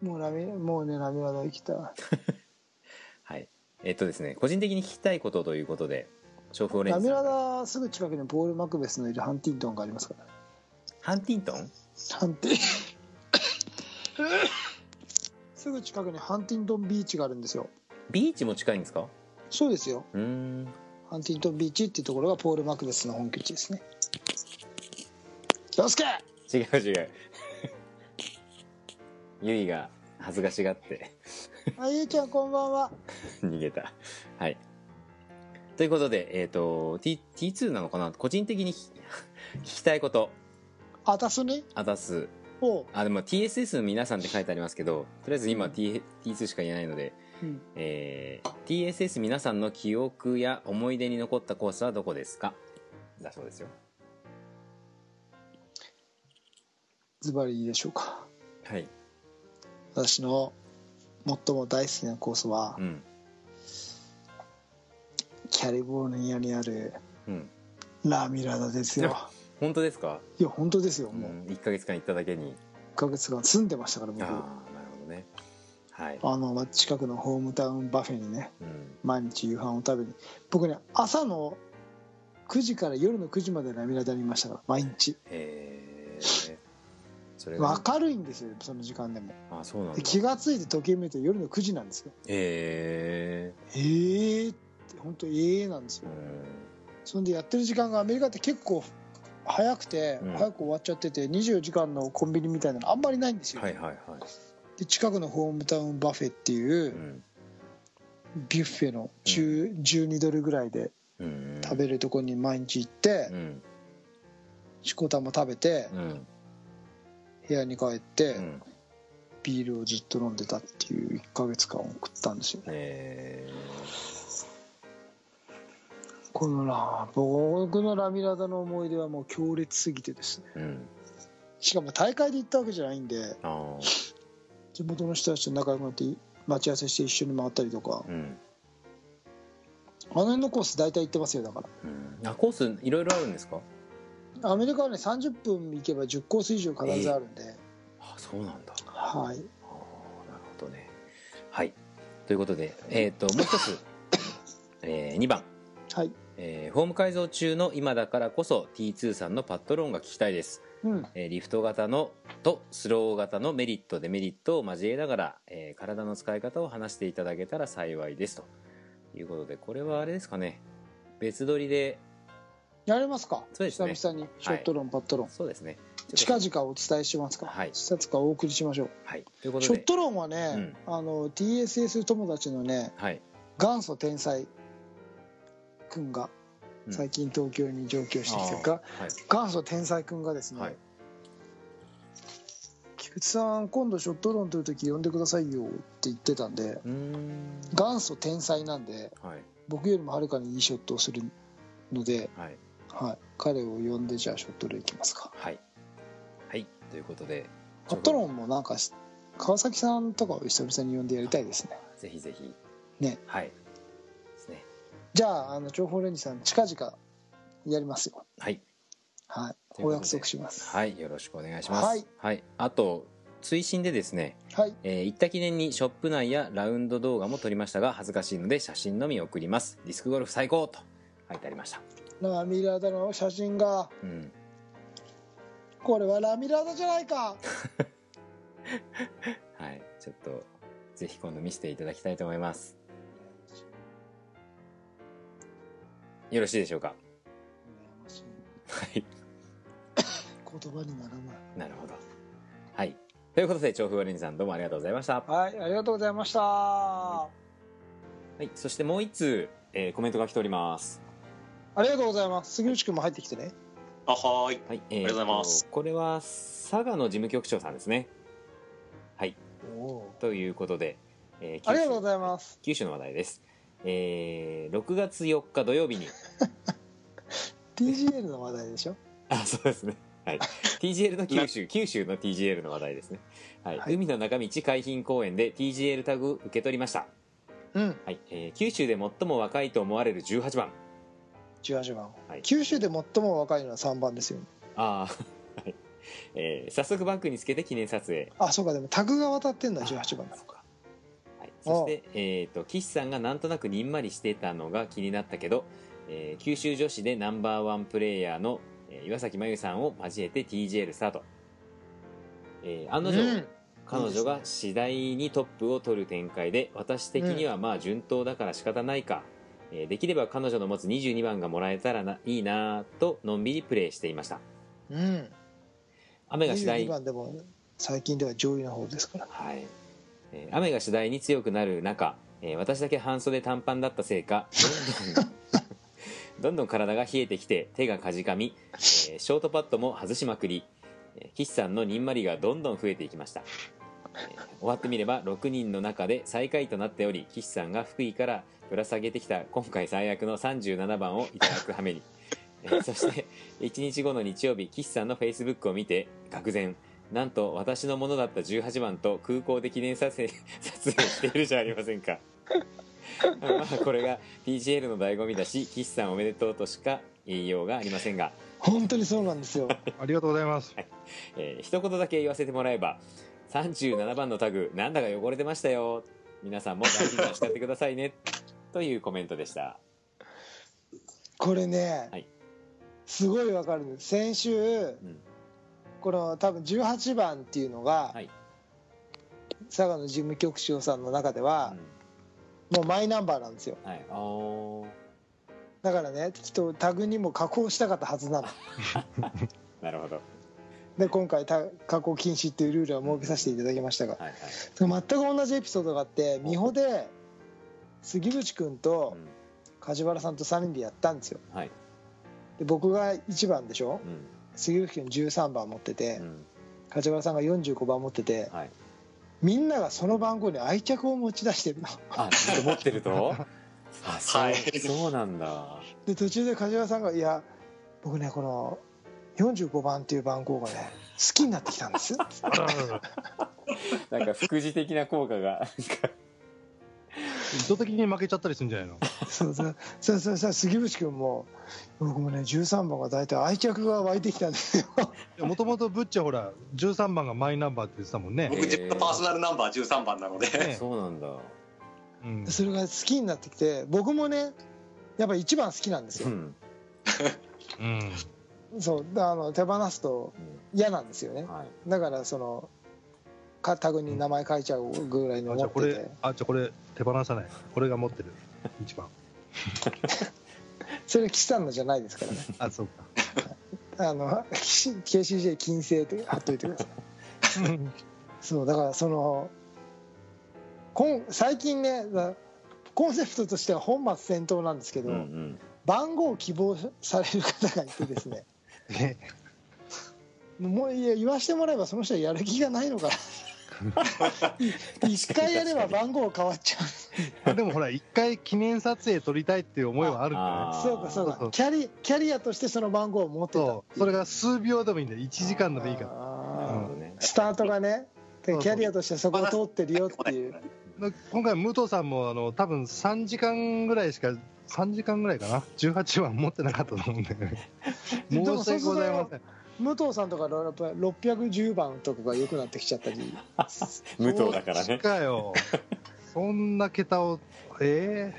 もうラミもうねラミラダ行きた。い はい。えっとですね個人的に聞きたいことということで調布オレンラミラダすぐ近くにポール・マクベスのいるハンティントンがありますから。ねハンティントン？ハンティ すぐ近くにハンティントンビーチがあるんですよビーチも近いんですか？そうですよ。うーん。ハンティントンビーチっていうところがポール・マクベスの本拠地ですね。洋介違う違う。ゆいが恥ずかしがって。あゆうちゃんこんばんは。逃げた。はい。ということでえっ、と T T2 なのかな？個人的に聞 聞きたいこと。あたすね？あたす。あでも TSS の皆さんって書いてありますけどとりあえず今 T T2 しか言えないのでうん、えー TSS 皆さんの記憶や思い出に残ったコースはどこですか？だそうですよ。ズバリいいでしょうか。はい。私の最も大好きなコースはうん。キャリフォルニアにあるうん。ラミラダですよ。本当ですか、いや本当ですよう。んもう、1ヶ月間行っただけに。1ヶ月間住んでましたから僕。ああなるあほどねはい、のま近くのホームタウンバフェにねうん、毎日夕飯を食べに。僕ね朝の9時から夜の9時までラミラダにいましたから毎日。へえそれが明るいんですよその時間でも。あそうなん気が付いて時計見ると夜の9時なんですよ。へええーって本当ええなんですよ。そんでやってる時間がアメリカって結構早くて、うん。早く終わっちゃってて24時間のコンビニみたいなのあんまりないんですよ、はいはいはい、で近くのホームタウンバフェっていううんビュッフェの10 12ドルぐらいでうん、食べるとこに毎日行ってうん。しこたま食べてうん。部屋に帰ってうん。ビールをずっと飲んでたっていう1ヶ月間を送ったんですよ。ねへこのな僕のラミラダの思い出はもう強烈すぎてですね。えうん。しかも大会で行ったわけじゃないんで地元の人たちと仲良くなって待ち合わせして一緒に回ったりとか。うん、あの辺のコース大体行ってますよだから。うん、あコースいろいろあるんですか？アメリカはね30分行けば10コース以上必ずあるんで、あそうなんだ。はい。ああなるほどね。はい。ということでえっ、ともう一つ、えー、2番。はい。えーホーム改造中の今だからこそ T2 さんのパットローンが聞きたいです、うん。えーリフト型のとスロー型のメリットデメリットを交えながら、えー体の使い方を話していただけたら幸いですと。いうことでこれはあれですかね。別撮りでやりますか？そうですね。久々にショットロン、パットロン。そうですね。近々お伝えしますか？はい。近々お送りしましょう。はい。ということで。ショットロンはね、あの TSS 友達のねはい。元祖天才くんがうん。最近東京に上京してきてるか、あー。はい。元祖天才くんがですね、はい菊池さん今度ショットロン取る時呼んでくださいよって言ってたんで元祖天才なんではい。僕よりもはるかにいいショットをするので、はい。はい、彼を呼んでじゃあショットロン行きますか。はい。はい。ということでショットロンもなんか川崎さんとかを久々に呼んでやりたいですね。ぜひぜひ。ね。はい。ですね。じゃああの情報レンジさん近々やりますよ。はい。はいお約束します。はいよろしくお願いします。はい、はい、あと追伸でですね、はい。えー行った記念にショップ内やラウンド動画も撮りましたが恥ずかしいので写真のみ送ります。ディスクゴルフ最高と書いてありました。ラミラーダの写真がうん。これはラミラーダじゃないか。はい。ちょっとぜひ今度見せていただきたいと思います。よろしいでしょうか？言葉にならないなるほど。はい。ということで調布ワレンジさんどうもありがとうございました。はいありがとうございました。あはいそしてもう一通、えーコメントが来ております。りがとうございます。杉内君も入ってきてね。あはーい。はい、えーありがとうございます。これは佐賀の事務局長さんですね。はい。ということで、えーありがとうごいざいます。九州の話題です、えー6月4日土曜日に。TGL の話題でしょ？あそうですねはい。TGL の九州。九州の TGL の話題ですね、はい。はい。海の中道海浜公園で TGL タグ受け取りました、うん。はい。えー九州で最も若いと思われる18番。18番、はい。九州で最も若いのは3番ですよね。ああ はい、えー早速バッグにつけて記念撮影。あそうか。でもタグが渡ってんのは18番だ。そうか。はい、そして、えー、と岸さんがなんとなくにんまりしてたのが気になったけど、えー九州女子でナンバーワンプレイヤーの、えー岩崎真由さんを交えて TGL スタート、えー案の定、うん。彼女が次第にトップを取る展開で私的にはまあ順当だから仕方ないか、えーできれば彼女の持つ22番がもらえたらないいなとのんびりプレイしていました。うん。雨が次第22番でも最近では上位の方ですから。はい、えー雨が次第に強くなる中、えー私だけ半袖短パンだったせいかどんどんどんどん体が冷えてきて手がかじかみ、えーショートパッドも外しまくり、えー岸さんのにんまりがどんどん増えていきました、えー終わってみれば6人の中で最下位となっており岸さんが福井からぶら下げてきた今回最悪の37番をいただく羽目に、えーそして1日後の日曜日岸さんのフェイスブックを見て愕然なんと私のものだった18番と空港で記念撮影撮影しているじゃありませんか。ま あこれが TGL の醍醐味だし岸さんおめでとうとしか言いようがありませんが、本当にそうなんですよ。ありがとうございます。えー一言だけ言わせてもらえば37番のタグなんだか汚れてましたよ。皆さんも大事に扱ってくださいね。というコメントでした。これね、はい。すごいわかるんです。先週うん。この多分18番っていうのが、はい。佐賀の事務局長さんの中では、もうマイナンバーなんですよ。はい。だからねきっとタグにも加工したかったはずなの。なるほど。で今回た加工禁止っていうルールは設けさせていただきましたが、はいはい、全く同じエピソードがあって美穂で杉渕君とうん。梶原さんと3人でやったんですよ。はい。で僕が1番でしょ？うん。杉渕君13番持ってて、うん。梶原さんが45番持っててはいみんながその番号に愛着を持ち出してるの。あ持ってると？あそう,、はい。そうなんだ。で途中で梶原さんが「いや僕ねこの45番っていう番号がね好きになってきたんです」なんか副次的な効果が意図的に負けちゃったりするんじゃないの？そうそう。そうそうそう。杉渕君も僕もね13番が大体愛着が湧いてきたんですよ。もともとブッチはほら13番がマイナンバーって言ってたもんね、僕自分のパーソナルナンバー13番なので、ね。そうなんだ。うん、それが好きになってきて僕もねやっぱ一番好きなんですよ。うん、うん、そう。あの手放すと嫌なんですよね。はい。だからそのかタグに名前書いちゃうぐらいにあじゃあこ思っててれあじゃあこれ手放さない。これが持ってる。一番。それ岸さんのじゃないですからね。あそうか。あの KCJ 金星って貼っといてください。そうだからそのこん最近ねだコンセプトとしては本末転倒なんですけど、うんうん。番号を希望される方がいてですね。ねもういや言わしてもらえばその人はやる気がないのかな 一回やれば番号変わっちゃう。でもほら一回記念撮影撮りたいっていう思いはあるんじゃないあー。そうかそうか。キャリキャリアとしてその番号を持ってた。そう。それが数秒でもいい。んだよ1時間でもいいから。うんね。スタートがねキャリアとしてそこを通ってるよっていう。今回武藤さんもあの多分3時間ぐらいしか3時間ぐらいかな？18番持ってなかったと思うんだ 申し訳ございません武藤さんとかやっぱ610番とかが良くなってきちゃったり。無糖だからね。かよ。そんな桁を、え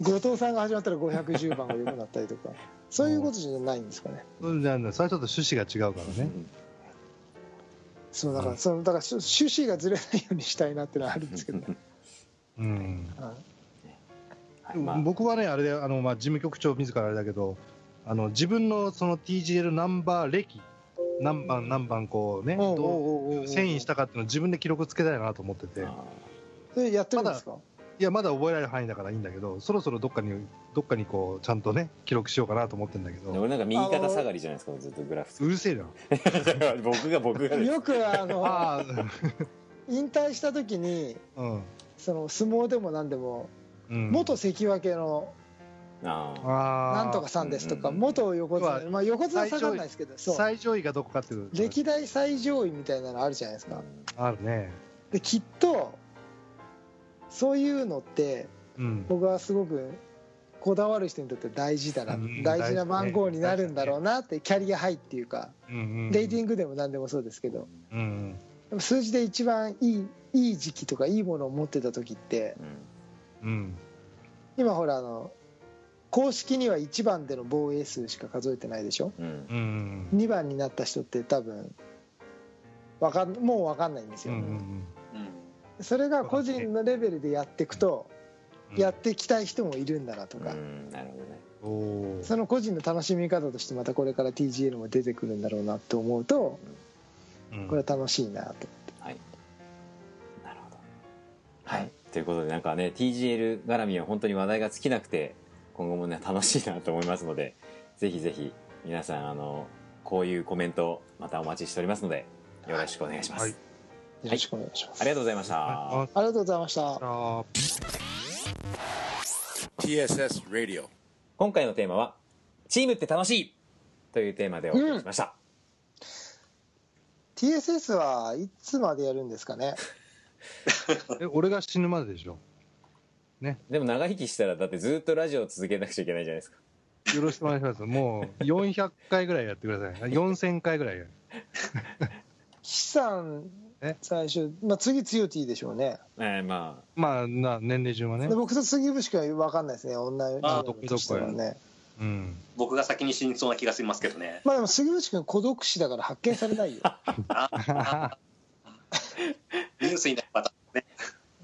後藤さんが始まったら510番が良くなったりとか。そういうことじゃないんですかね。えー、じゃそれはちょっと趣旨が違うからね。そうだから、うん。そのだから趣趣旨がずれないようにしたいなっていうのはあるんですけど、ね。うん。はい。僕はね、あれで、あの、まあ、事務局長自らあれだけど、あの、自分のその TGL ナンバー歴、何番何番こうね、どおう遷移したかっていうのを自分で記録つけたいなと思ってて、それやってるんですか、や、まだ覚えられる範囲だからいいんだけど、そろそろどっかに、どっかにこう、ちゃんとね、記録しようかなと思ってんだけど、ー俺なんか右肩下がりじゃないですかずっとグラフうるせえな。僕が僕がよくあのあ引退した時にあ、うん。その相撲でも何でもうん、元関脇のなんとかさんですとかうんうん元横綱まあ横綱は下がんないですけどそう最上位がどこかっていう。歴代最上位みたいなのあるじゃないですかあるね。できっとそういうのってうん。僕はすごくこだわる人にとって大事だな、うん大事な番号になるんだろうなってキャリアハイっていうかうんうん、レーティングでも何でもそうですけどうんうん。でも数字で一番いいいい時期とかいいものを持ってた時ってうんうん。今ほらあの公式には1番での防衛数しか数えてないでしょ？うん。うん。2番になった人って多分わかんもう分かんないんですよ、うんそれが個人のレベルでやっていくとうん。やっていきたい人もいるんだなとか、うんなるほどね。その個人の楽しみ方としてまたこれから TGL も出てくるんだろうなって思うとうん。これは楽しいなとはい。なるほど。はい。ということでなんかね TGL 絡みは本当に話題が尽きなくて今後もね楽しいなと思いますのでぜひぜひ皆さんあのこういうコメントまたお待ちしておりますのでよろしくお願いします、はい。よろしくお願いします、ありがとうございました、あありがとうございました。あ TSS Radio. 今回のテーマは「チームって楽しい!」というテーマでお送りしました、TSS はいつまでやるんですかね？え俺が死ぬまででしょでも長生きしたらだってずっとラジオを続けなくちゃいけないじゃないですか。よろしくお願いします。もう400回ぐらいやってください。4000回ぐらいやる。岸さんえ？最初、まあ、次つよ T でしょうね。えーままあな年齢順はね。で僕と杉渕君は分かんないですね女のあ人としてはね。うん。僕が先に死にそうな気がしますけどね。まあでも杉渕君孤独死だから発見されないよ。ああ ニュースになるパターンね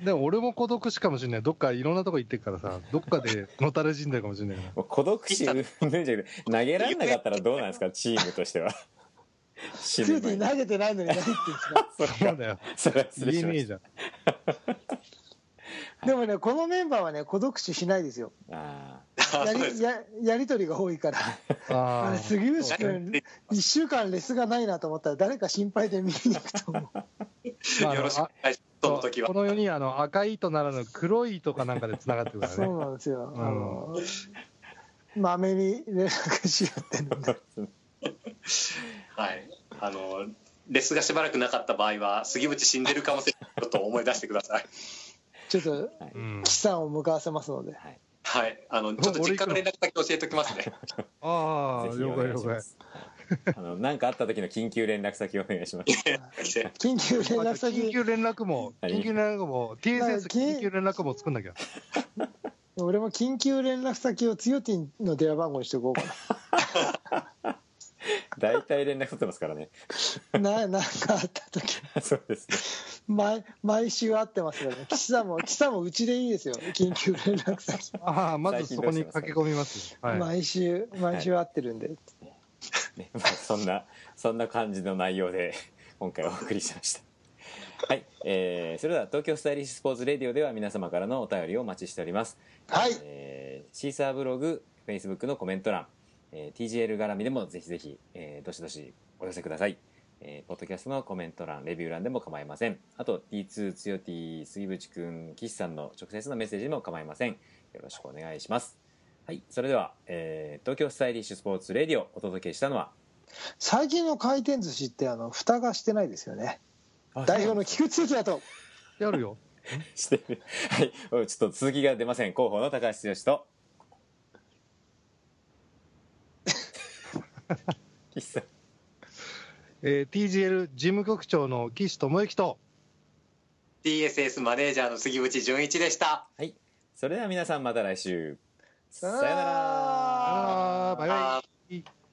でも俺も孤独死かもしれない。どっかいろんなとこ行ってるからさどっかでのたれ死んでるかもしれない 孤独死うんぬんじゃなくて投げられなかったらどうなんですか？チームとしては。死つよぬ T 前に投げてないのに何言ってんですか？らそうだよ。それは失礼しまし言えねえじゃん。でもねこのメンバーはね孤独死しないですよ。たあやあそうですりややり取りが多いから。ああれ杉内君1週間レスがないなと思ったら誰か心配で見に行くと思う。まあよろしくお願いします。その時はこの世にあの赤い糸ならぬ黒い糸かなんかでつながってるからそうねなんですよ、うん。あのまめに連絡し合ってるんで。はい。あのレスがしばらくなかった場合は杉渕死んでるかもしれないことを思い出してください。ちょっとうん。岸さんを向かわせますので。はいはい。あのちょっと実家の連絡先教えておきますね。ああぜひお了解了解願いします。あの何かあった時の緊急連絡先をお願いします。緊急連絡緊先急連絡もはい。緊急連絡も TSS 緊急連絡も作んなきゃ。俺も緊急連絡先をつよティンの電話番号にしておこうか 大体連絡取ってますからね。なななんかあった時。そうですね。毎毎週会ってますからね。岸さんも岸さんもうちでいいですよ緊急連絡先、ああまずそこに駆け込みますはい。毎週毎週会ってるんで、ねまあそんなそんな感じの内容で今回お送りしました。はい、えーそれでは東京 Stylish Sports Radio では皆様からのお便りをお待ちしております。はい。えー Seesaa ブログ、フェイスブックのコメント欄、えー TGL 絡みでもぜひぜひ、えーどしどしお寄せください。えーポッドキャストのコメント欄、レビュー欄でも構いません。あと、T2 つよ T 杉渕くん、岸さんの直接のメッセージでも構いません。よろしくお願いします。はい、それでは、えー東京 Stylish Sports Radio お届けしたのは、最近の回転寿司ってあの蓋がしてないですよね代表の菊池哲也とやるよ してる。はい、ちょっと続きが出ません。広報の高橋剛と、岸さん。えー TGL 事務局長の岸智之と。TSS マネージャーの杉渕純一でした。はい。それでは皆さんまた来週。さよなら。バイバイ。